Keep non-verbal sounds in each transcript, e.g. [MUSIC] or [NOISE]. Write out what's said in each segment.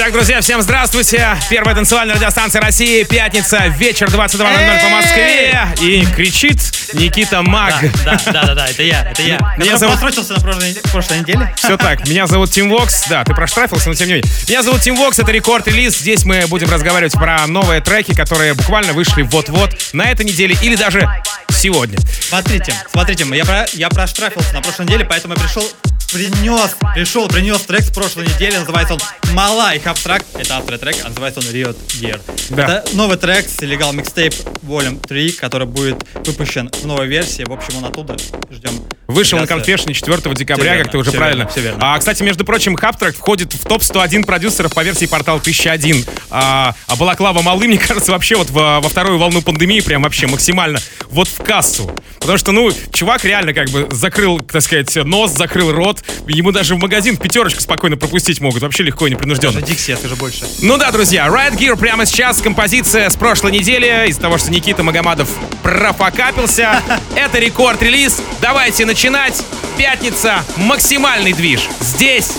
Итак, друзья, всем здравствуйте. Первая танцевальная радиостанция России. Пятница, вечер 22.00 по Москве. И кричит Никита Маг. Да, да, да, да, это я, это я. Меня зовут- просрочился на прошлой, прошлой неделе. Все так, меня зовут Тим Вокс. Да, ты проштрафился, но тем не менее. Меня зовут Тим Вокс, это рекорд-релиз. Здесь мы будем разговаривать про новые треки, которые буквально вышли вот-вот на этой неделе или даже сегодня. Смотрите, смотрите, я, про, я проштрафился на прошлой неделе, поэтому я пришел, принес, пришел, принес трек с прошлой недели, называется он Мала и Абстракт, это авторы трек, а называется он Riot Gear. Да. Это новый трек с Illegal Mixtape Volume 3, который будет выпущен в новой версии, в общем, он оттуда, ждем. Вышел на. Confession 4 декабря, верно, как ты уже правильно. верно, всё верно. А, кстати, между прочим, Хабтрак входит в топ-101 продюсеров по версии портала 1001. А, а Балаклава Малы, мне кажется, вообще вот во, во вторую волну пандемии прям вообще максимально вот в кассу. Потому что, ну, чувак реально как бы закрыл, так сказать, нос, закрыл рот. Ему даже в магазин в пятерочку спокойно пропустить могут. Вообще легко и непринужденно. Даже Дикси, я скажу больше. Ну да, друзья, Riot Gear прямо сейчас, композиция с прошлой недели, из-за того, что Никита Магомадов профокапился. [LAUGHS] Это рекорд-релиз. Давайте начинать. Пятница, максимальный движ. Здесь,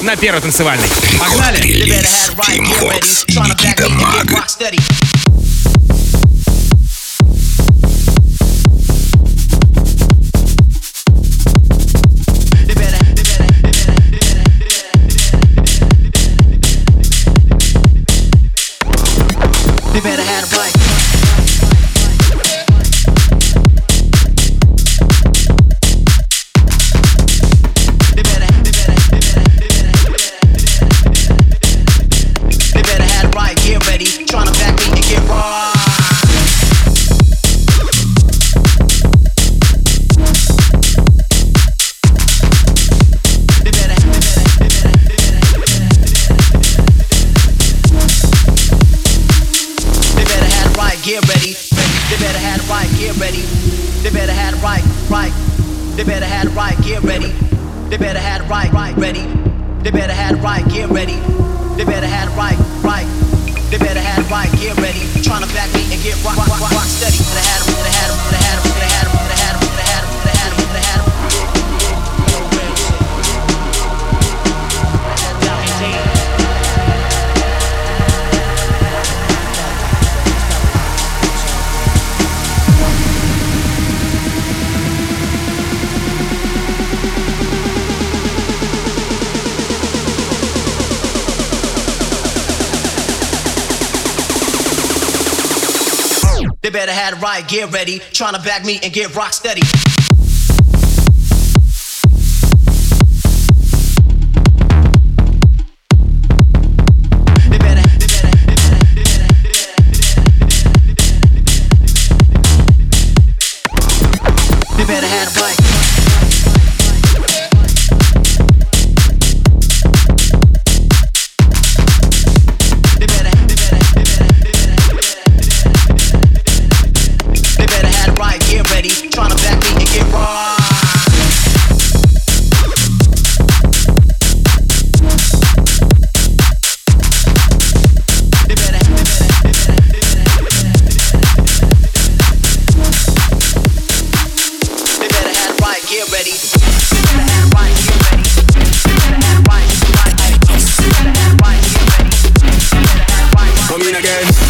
на первой танцевальной. Погнали! You better have right, get ready. Viver get ready. Tryna back me and get rock steady. Again.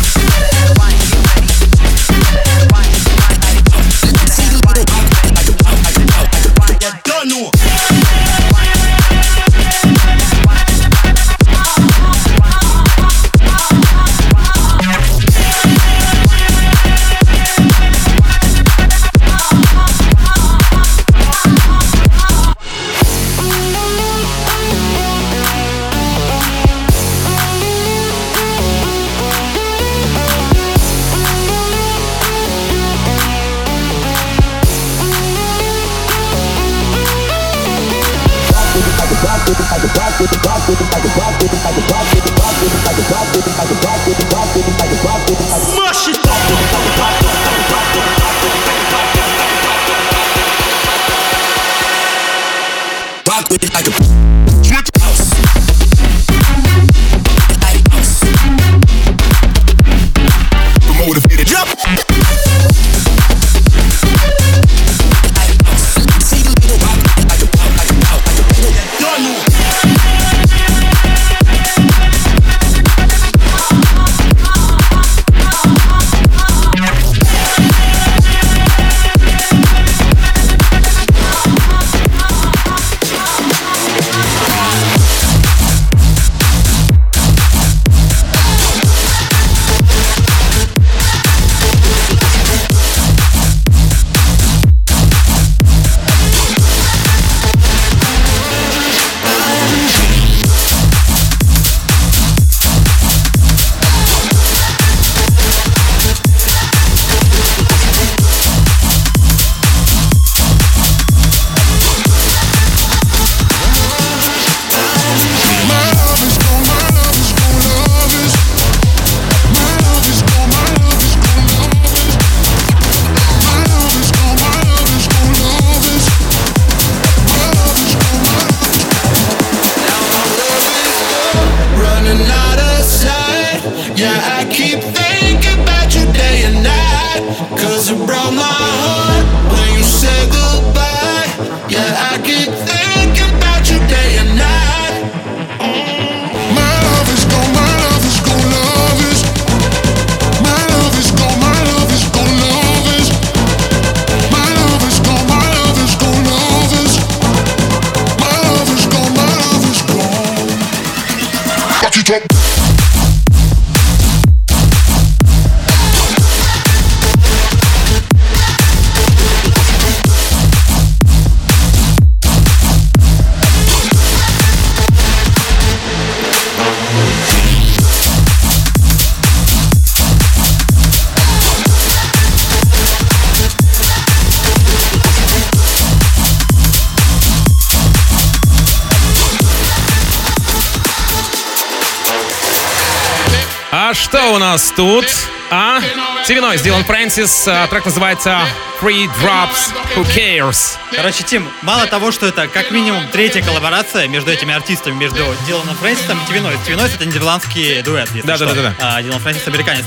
Тут? А? Тивиной, Дилан Фрэнсис. а, Трек называется Three Drops, Who Cares? Короче, Тим, мало того, что это как минимум третья коллаборация между этими артистами, между Диланом Фрэнсисом и Тивинойс. Тивинойс это нидерландский дуэт, если Да, да, что. да, да, А Дилан Фрэнсис американец.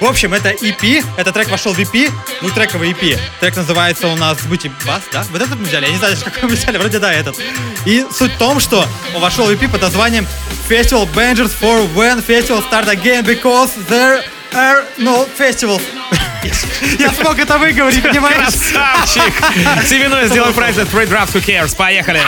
В общем, это EP, этот трек вошел в EP, двухтрековый EP. Трек называется у нас «Сбытие бас», да? Вот этот мы взяли, я не знаю, [LAUGHS] какой мы взяли, вроде да, этот. И суть в том, что он вошел в EP под названием Festival Bangers for When Festival Start Again Because There Are No Festivals. [LAUGHS] Я смог это выговорить, [LAUGHS] понимаешь? Красавчик! Тивиной, Дилан Фрэнсис, Three Drops, Who Cares? Поехали!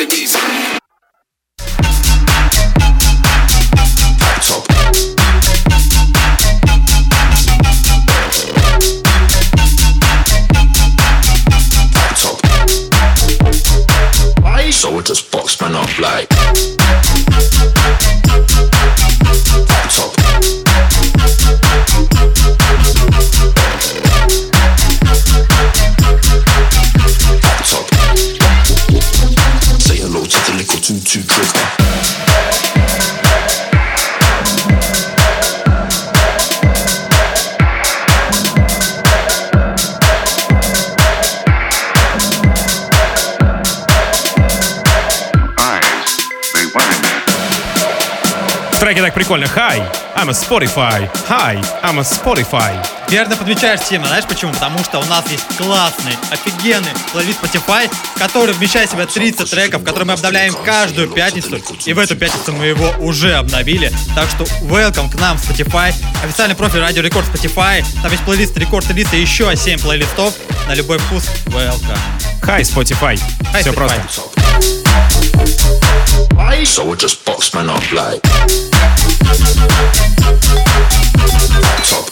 seguís I'm a Spotify. Hi, I'm a Spotify. Верно подмечаешь тему, знаешь почему? Потому что у нас есть классный, офигенный плейлист Spotify, который вмещает в себя 30 треков, которые мы обновляем каждую пятницу. И в эту пятницу мы его уже обновили. Так что welcome к нам в Spotify. Официальный профиль Радио Рекорд Spotify. Там есть плейлист Рекорд лист и еще 7 плейлистов на любой вкус. Welcome. Hi, Spotify. Hi, Все Spotify. просто. So we just box man up like. Top.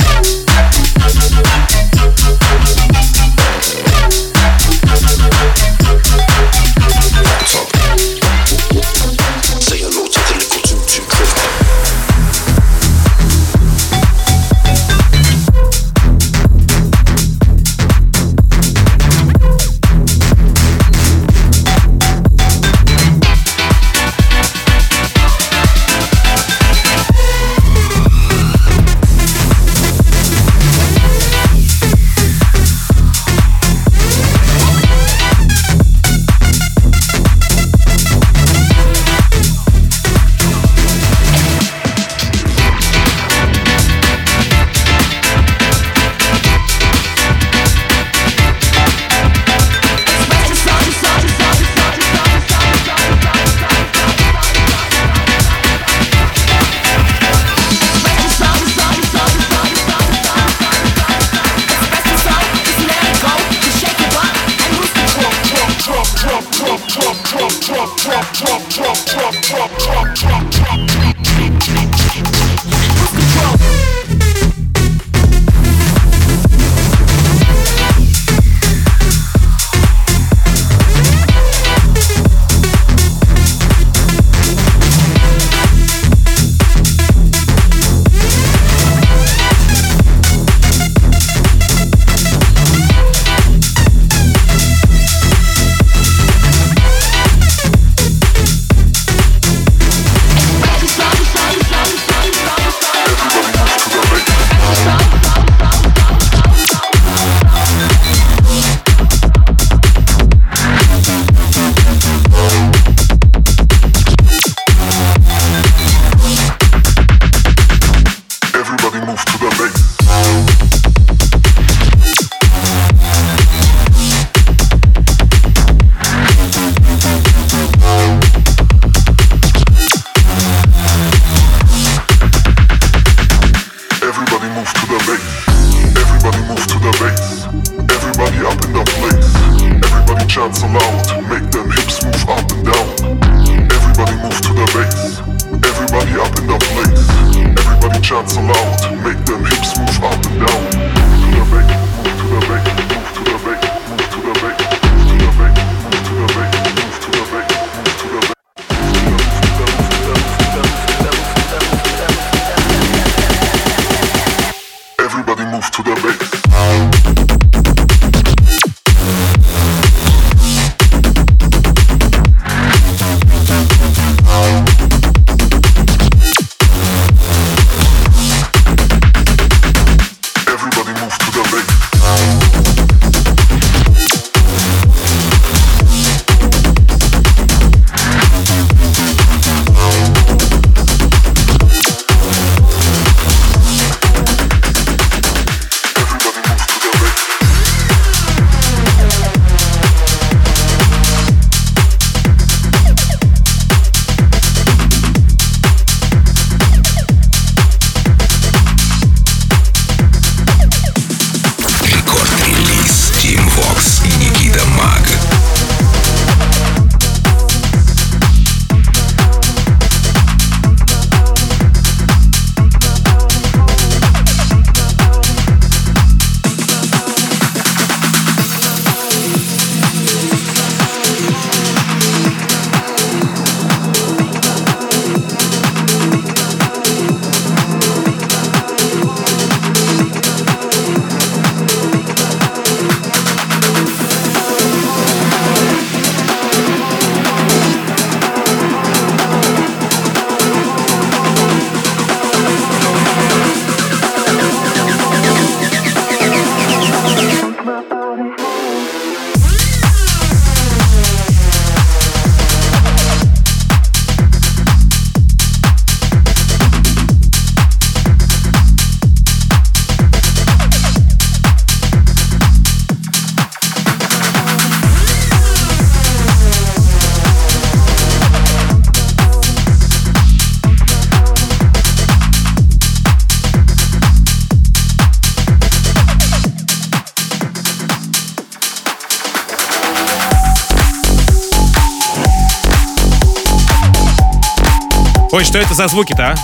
Что это за звуки-то, а?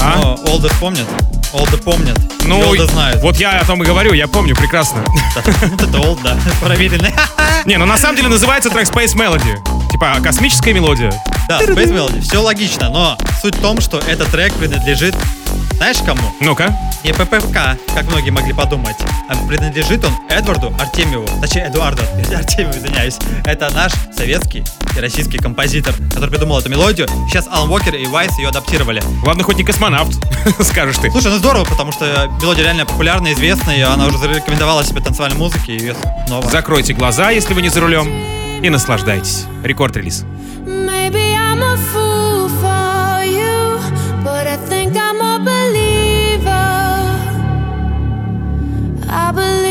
А? Но Олды помнят. Олды помнят. Ну, и Олды знают. вот я о том и говорю, я помню прекрасно. Это Олд, да. [LAUGHS] Проверенный. [LAUGHS] Не, ну на самом деле называется трек Space Melody. Типа космическая мелодия. Да, Space Melody, все логично, но суть в том, что этот трек принадлежит, знаешь кому? Ну-ка. Не ППК, как многие могли подумать, а принадлежит он Эдварду Артемьеву, точнее Эдуарду [LAUGHS] Артемьеву, извиняюсь. Это наш советский и российский композитор, который придумал эту мелодию. Сейчас Алан Уокер и Вайс ее адаптировали. Ладно, хоть не космонавт, [LAUGHS] скажешь ты. Слушай, ну здорово, потому что мелодия реально популярна, известна, и она уже зарекомендовала себе танцевальной музыке, и ее снова. Закройте глаза, если вы не за рулем, и наслаждайтесь. Рекорд-релиз. Maybe I'm a fool I believe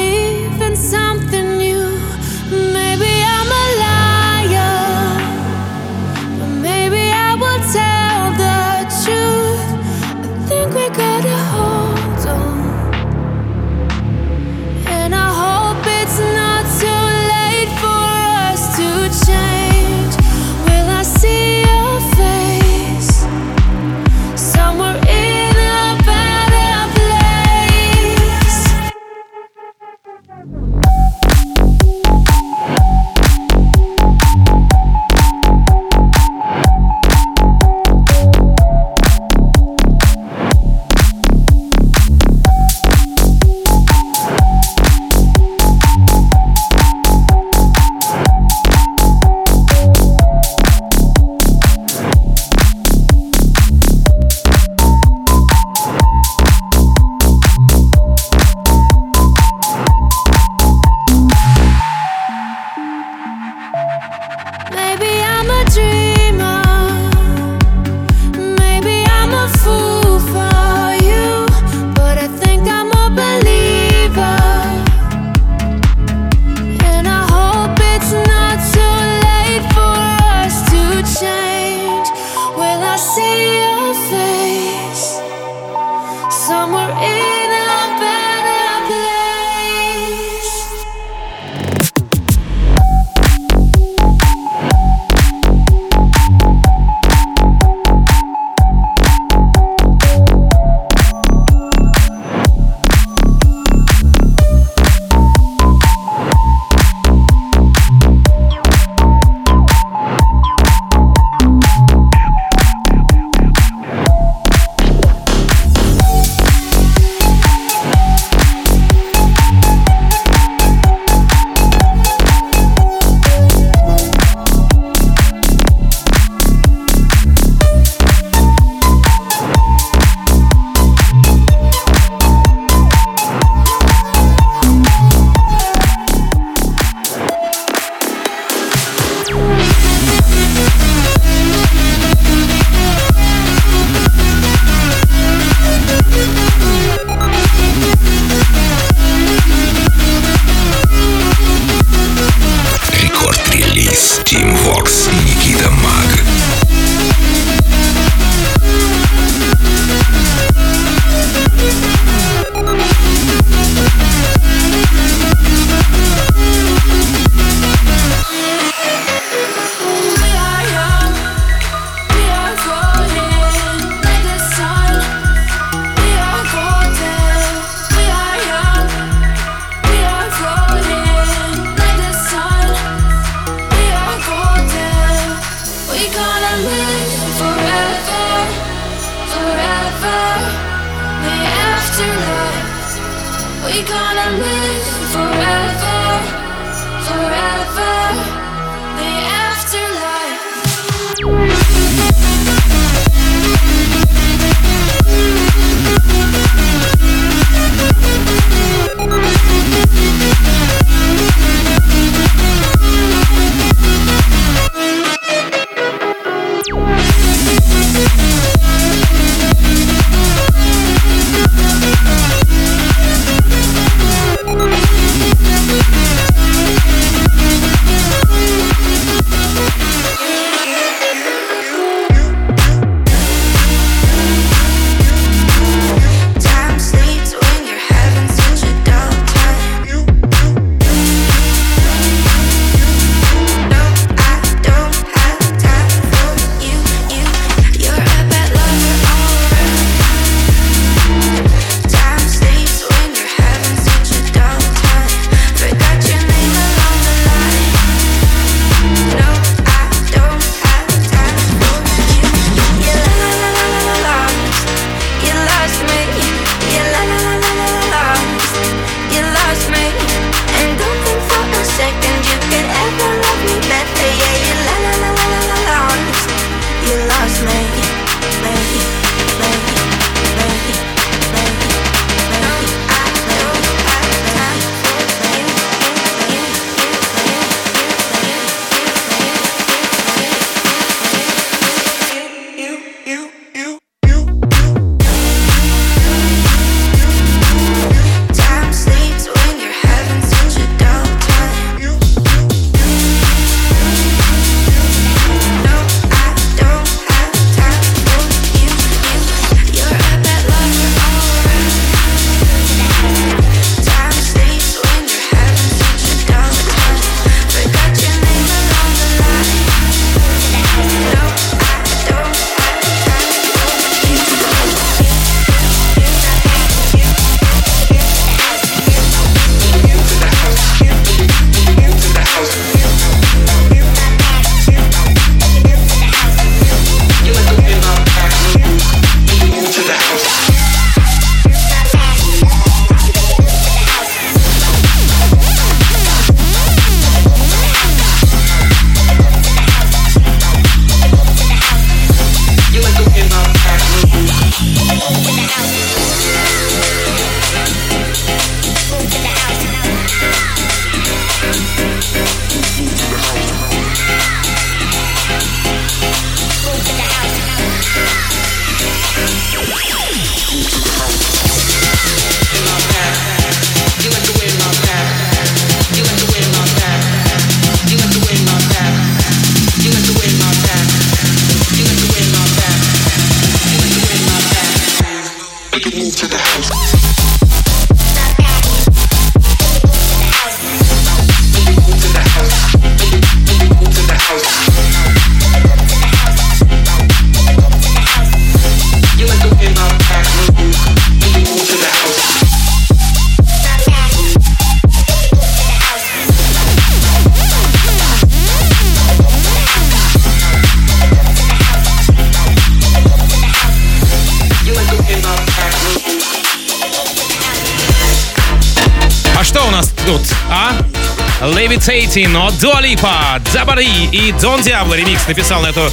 Levitating от Dua Lipa, DaBaby и Don Diablo ремикс написал на эту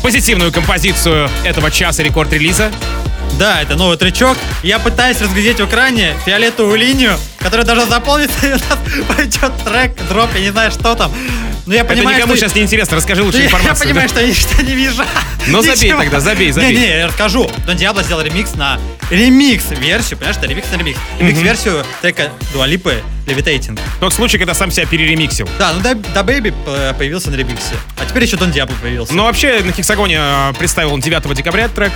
позитивную композицию этого часа Record Release а. Да, это новый тречок. Я пытаюсь разглядеть в экране фиолетовую линию, которая должна заполниться, и [LAUGHS] у нас пойдет трек, дроп, я не знаю, что там. Но я Это понимаю, никому что... сейчас не интересно, расскажи лучше [LAUGHS] Я- информацию. Я понимаю, да? что я ничего не вижу. Ну, забей тогда, забей, забей. Не-не, я расскажу. Don Diablo сделал ремикс на ремикс-версию, понимаешь, это ремикс на ремикс. Ремикс-версию трека Dua Lip ы Levitating. Тот случай, когда сам себя переремиксил. Да, ну да, DaBaby э, появился на ремиксе. А теперь еще Don Diablo появился. Но вообще на Hexagon е э, представил он 9 декабря этот трек.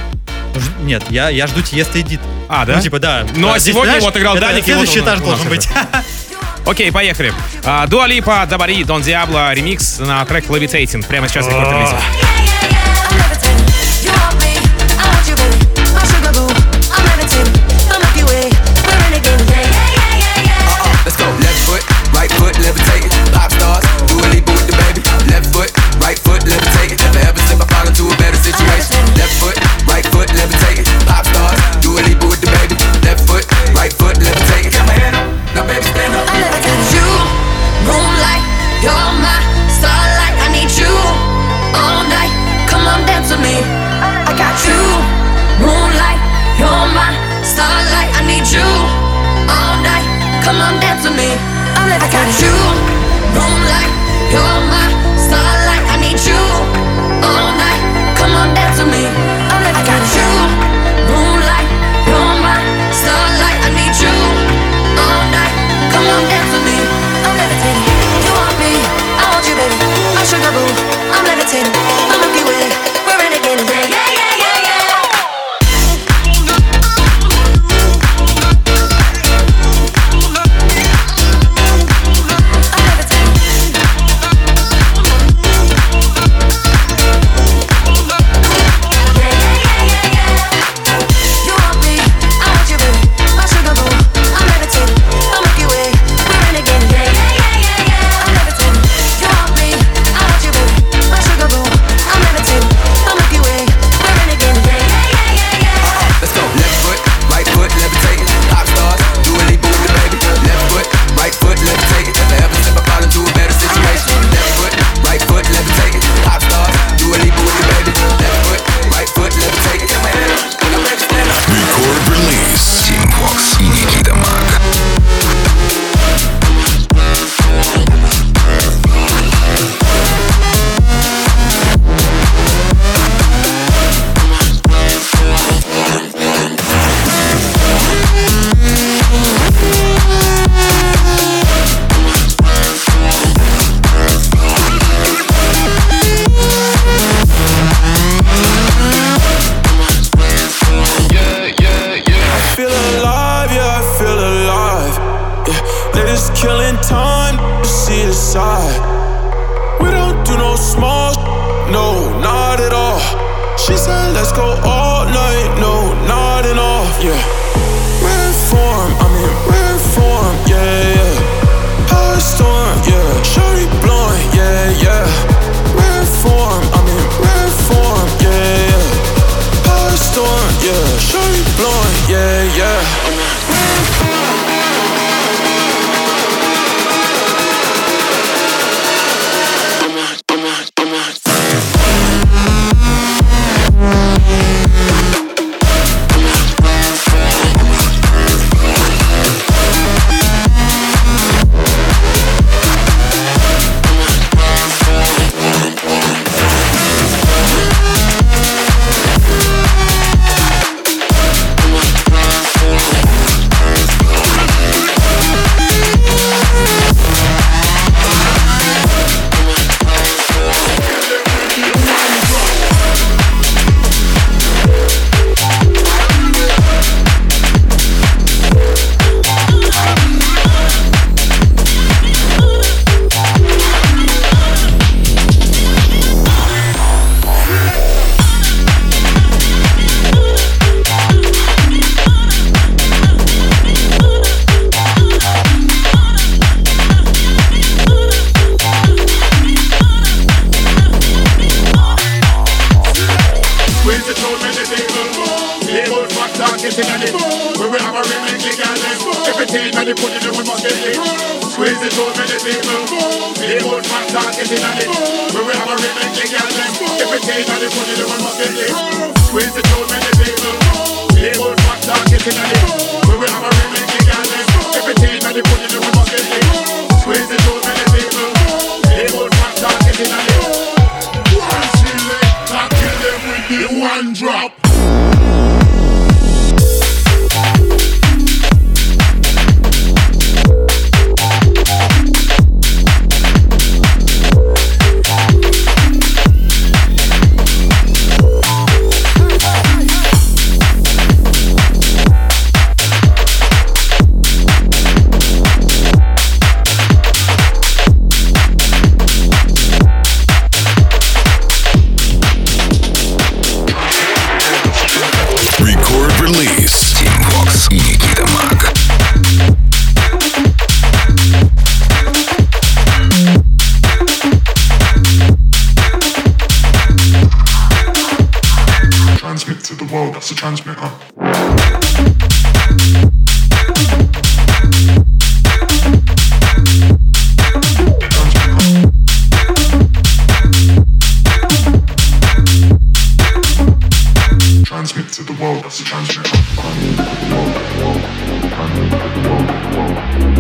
Нет, я, я жду Тиеста Эдит. А, да? Ну, типа, да. Ну, а здесь, сегодня вот играл это Даник, Следующий он этаж должен уже. быть. [LAUGHS] Окей, поехали. А, Дуа Липа, Дабари, Дон Диабло, ремикс на трек Levitating. Прямо сейчас рекорд-релиза. You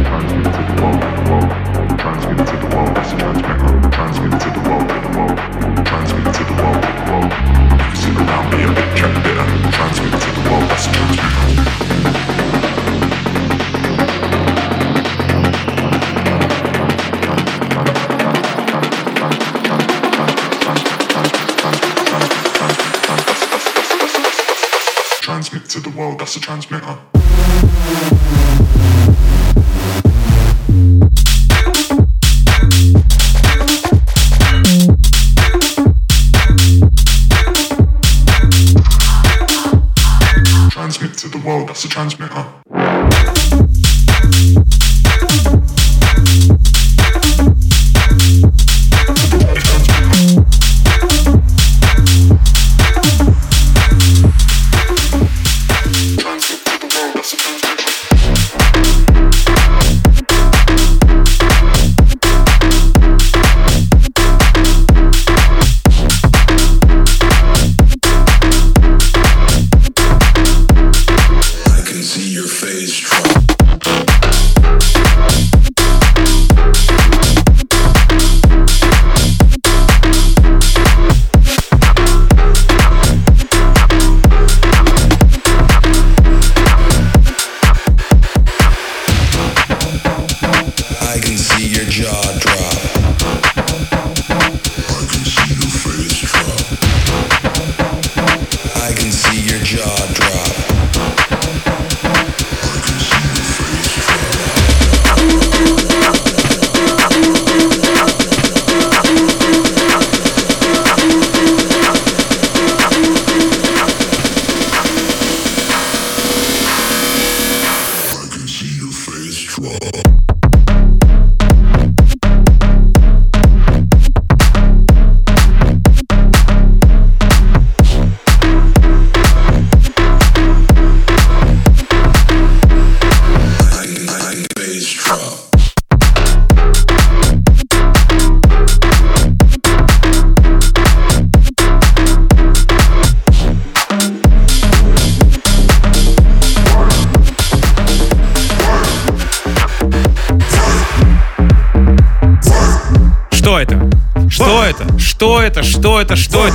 Transmit to the world, that's the transmitter.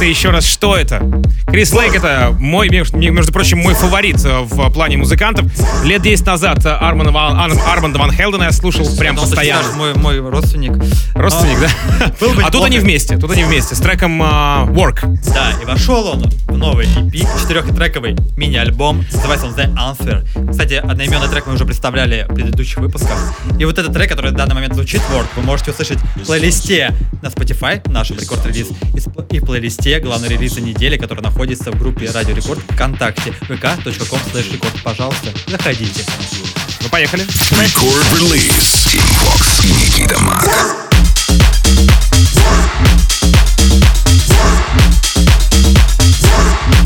Это? Еще раз, что это? Крис Лейк это мой, между прочим, мой фаворит э, в плане музыкантов. Лет 10 назад э, Армана Ван, Ар- Арманда Ван Хелдена я слушал прям постоянно. мой, мой родственник. Родственник, Но- да? [LAUGHS] Был бы А тут они вместе, тут они вместе, с треком а, Work. Да, и вошел он в новый EP, четырехтрековый мини-альбом. Называется он The Answer. Кстати, одноименный трек мы уже представляли в предыдущих выпусках. И вот этот трек, который в данный момент звучит, Word, вы можете услышать в плейлисте на Spotify, нашем рекорд-релиз, и в плейлисте главный релиз недели, который находится в группе Радио Рекорд ВКонтакте, vk.com slash рекорд. Пожалуйста, заходите. Ну, поехали. Record release. Team Fox. Никита Мак. It's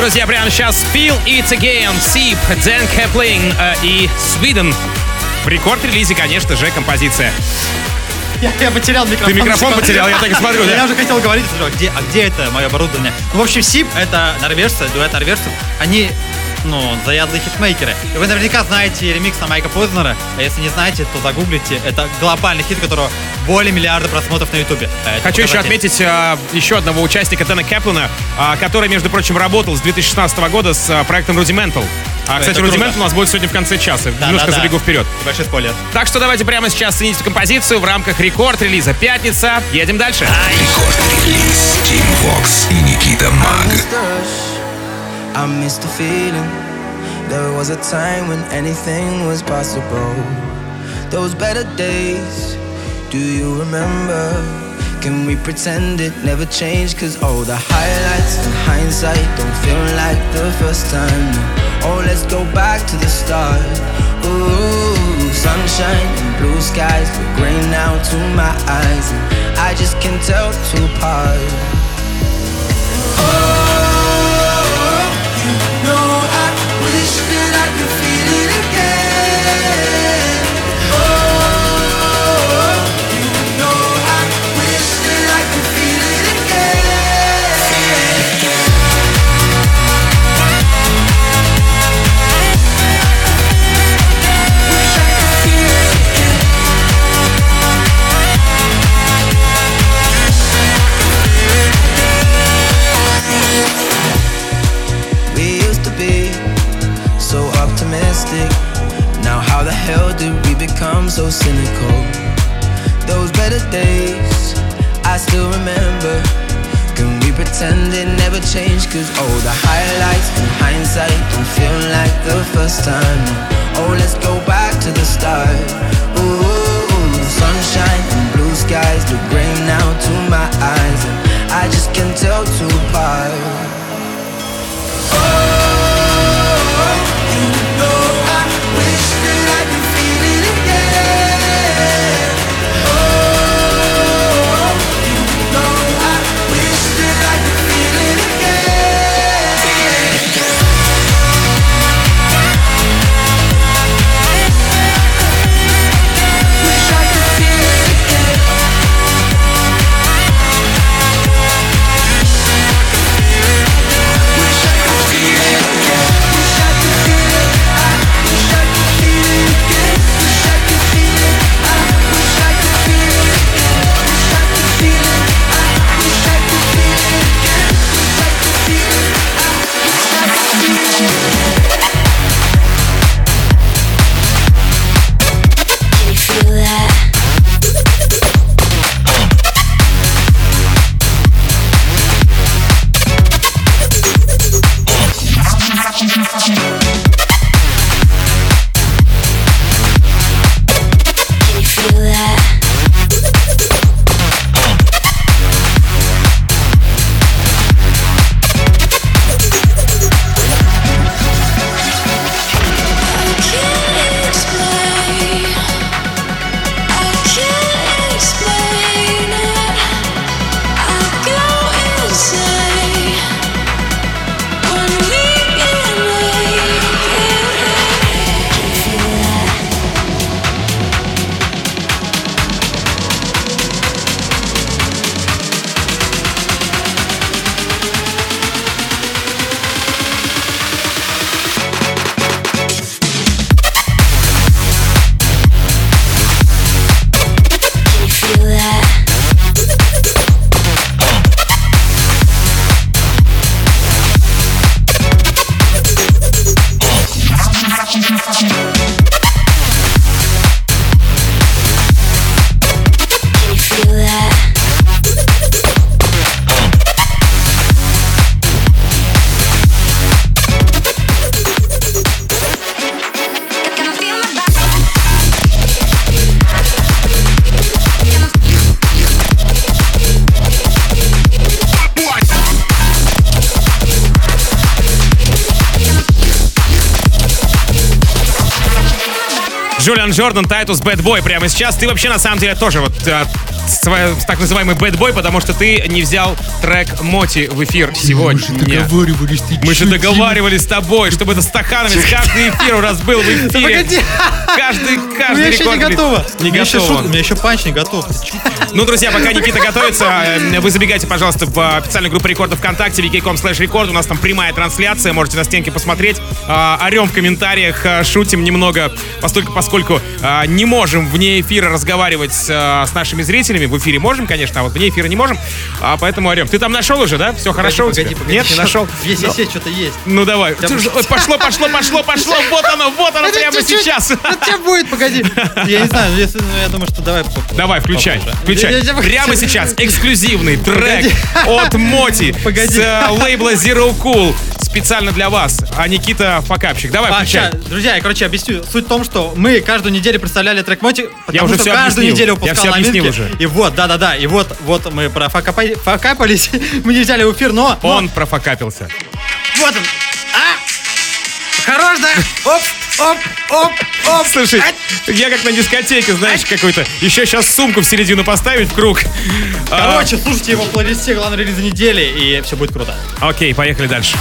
друзья? Прямо сейчас Feel It Again, Sip, Дэн Кэплин э, и Sweden. В рекорд-релизе, конечно же, композиция. Я, я потерял микрофон. Ты микрофон потерял, я так и смотрю? Я уже хотел говорить, а где, а где это мое оборудование? Ну, в общем, СИП — это норвежцы, дуэт норвежцев. Они, ну, заядлые хитмейкеры. И вы наверняка знаете ремикс на Майка Познера. А если не знаете, то загуглите. Это глобальный хит, которого более миллиарда просмотров на Ютубе. Это Хочу еще отметить а, еще одного участника Дэна Кэплина, а, который, между прочим, работал с 2016 года с а, проектом Rudimental. А, Это кстати, круто. Rudimental у нас будет сегодня в конце часа. Да, Немножко да, да. забегу вперед. Большой спойлер. Так что давайте прямо сейчас цените композицию в рамках рекорд-релиза «Пятница». Едем дальше. Рекорд-релиз. Тим Вокс и Никита Маг. I miss the feeling. There was a time when anything was possible. Those better days, do you remember? Can we pretend it never changed? Cause all the highlights and hindsight don't feel like the first time. Oh, let's go back to the start. Ooh, sunshine and blue skies look gray now to my eyes. And I just can't tell two apart. No, oh. Now, how the hell did we become so cynical? Those better days, I still remember. Can we pretend it never changed? Cause all the highlights in hindsight don't feel like the first time. Oh, let's go back to the start. Ooh, sunshine and blue skies look gray now to my eyes. And I just can't tell two apart. Джордан, Тайтус, Boy прямо сейчас. Ты вообще на самом деле тоже вот свой, так называемый Boy, потому что ты не взял трек Моти в эфир сегодня. договаривались, ты Мы же договаривались с тобой, чтобы это Стахановец каждый эфир у нас был в [LAUGHS] эфире. Каждый, У каждый меня еще не готово. Не шутка, У меня еще панч не готов. Ну, друзья, пока Никита готовится, э, вы забегайте, пожалуйста, в официальную группу рекордов ВКонтакте, wiki.com slash рекорд. У нас там прямая трансляция, можете на стенке посмотреть. А, Орем в комментариях, шутим немного, поскольку, поскольку не можем вне эфира разговаривать с нашими зрителями. В эфире можем, конечно, а вот вне эфира не можем. А, поэтому орем. Ты там нашел уже, да? Все хорошо у тебя? Погоди, погоди, Нет, не нашел? Есть, Ну, есть, что-то есть. Ну давай. Я [LAUGHS] Пошло, пошло, пошло, пошло. Вот оно, вот оно прямо сейчас. Ну, тебя будет, погоди. Я не знаю, ну, я думаю, что давай. Давай, включай, включай. Я- я- я- Прямо сейчас эксклюзивный трек Погоди. от Моти [LAUGHS] Погоди. с э, лейбла Zero Cool специально для вас. А Никита Факапчик. Давай, А, друзья, я, короче, объясню. Суть в том, что мы каждую неделю представляли трек Моти, потому уже что каждую объяснил. неделю Я выпускал всё объяснил новинки. уже. И вот, да-да-да, и вот, вот мы про факапа- факапались, [LAUGHS] мы не взяли в эфир, но... но- Он профакапился. Вот он. А! Хорош, да? Оп, оп, оп, оп. Слушай, я как на дискотеке, знаешь, какой-то. Еще сейчас сумку в середину поставить в круг. А, Короче, слушайте его в плейлисте главный релиз недели, и все будет круто. Окей, поехали дальше.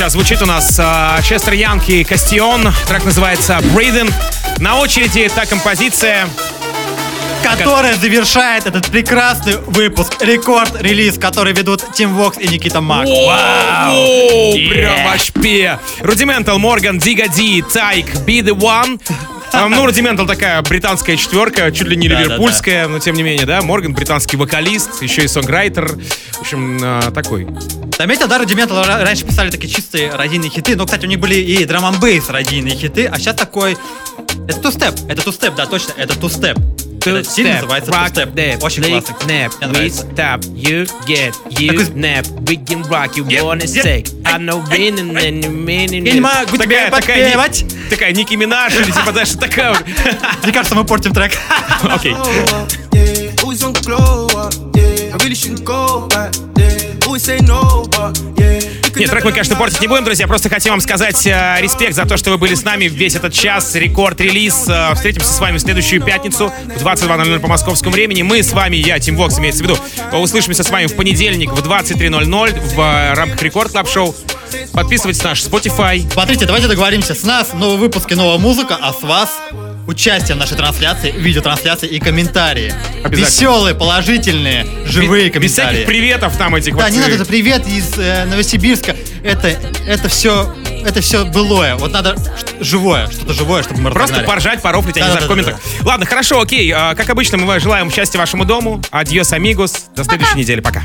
Сейчас звучит у нас. а, Честер Янки, Кастион. Трек называется Breathing. На очереди та композиция. Которая завершает этот прекрасный выпуск. Record Release, который ведут Тим Вокс и Никита Мак. Вау! Прям вообще. Rudimental, Morgan, Digga D, TIKE, Be The One. А, Ну, Rudimental такая британская четверка, чуть ли не Да, да, ливерпульская, но тем не менее, да. Morgan британский вокалист, еще и songwriter. В общем, а, такой. Заметил, да, Рудиментал ра- раньше писали такие чистые радийные хиты, но, кстати, у них были и драм бейс радийные хиты, а сейчас такой... Это тустеп, это тустеп, да, точно, это тустеп. Этот стиль называется rock two-step. step, Очень lick, классный. snap, Мне we нравится. stop, you get, you Такой- snap, we can rock, you Нет, wanna say, I know winning and you meaning Я не могу такая, подпевать. Такая Ники Минаж или типа, знаешь, такая вот. Мне кажется, мы портим трек. Okay. Always on glow up. Yeah, I really shouldn't go back. Нет, трек мы, конечно, портить не будем, друзья. Просто хотим вам сказать э, респект за то, что вы были с нами весь этот час. Record Release. Э, встретимся с вами в следующую пятницу в 22.00 по московскому времени. Мы с вами, я, Тим Вокс, имеется в виду, услышимся с вами в понедельник в 23.00 в э, рамках Record Club Show. Подписывайтесь на наш Spotify. Смотрите, давайте договоримся. С нас новые выпуски, новая музыка, а с вас участие в нашей трансляции, видеотрансляции и комментарии. Веселые, положительные, живые Без всяких комментарии. приветов там этих Да, вот, не э, надо, это привет из э, Новосибирска. Это, это все, это все былое. Вот надо живое, что-то живое, чтобы мы Просто разогнали. поржать, порофлить, я не знаю, в Да-да-да-да. комментах. Ладно, хорошо, окей. А, Как обычно, мы желаем счастья вашему дому. Адьос, амигос. До следующей недели. Пока.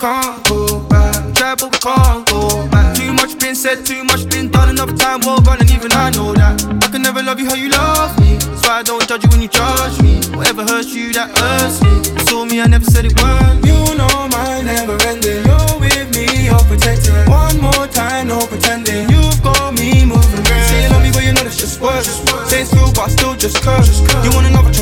Can't go back. Try but we can't go back. Too much been said, too much been done. Another time will run, and even I know that. I can never love you how you love me. That's why I don't judge you when you judge me. Whatever hurts you, that hurts me. You saw me, I never said it weren't. You know my never ending. You're with me, you're protected. One more time, no pretending. You've got me moving. Say you love me, but you know that's just words. It's real, but I still just curse. You want another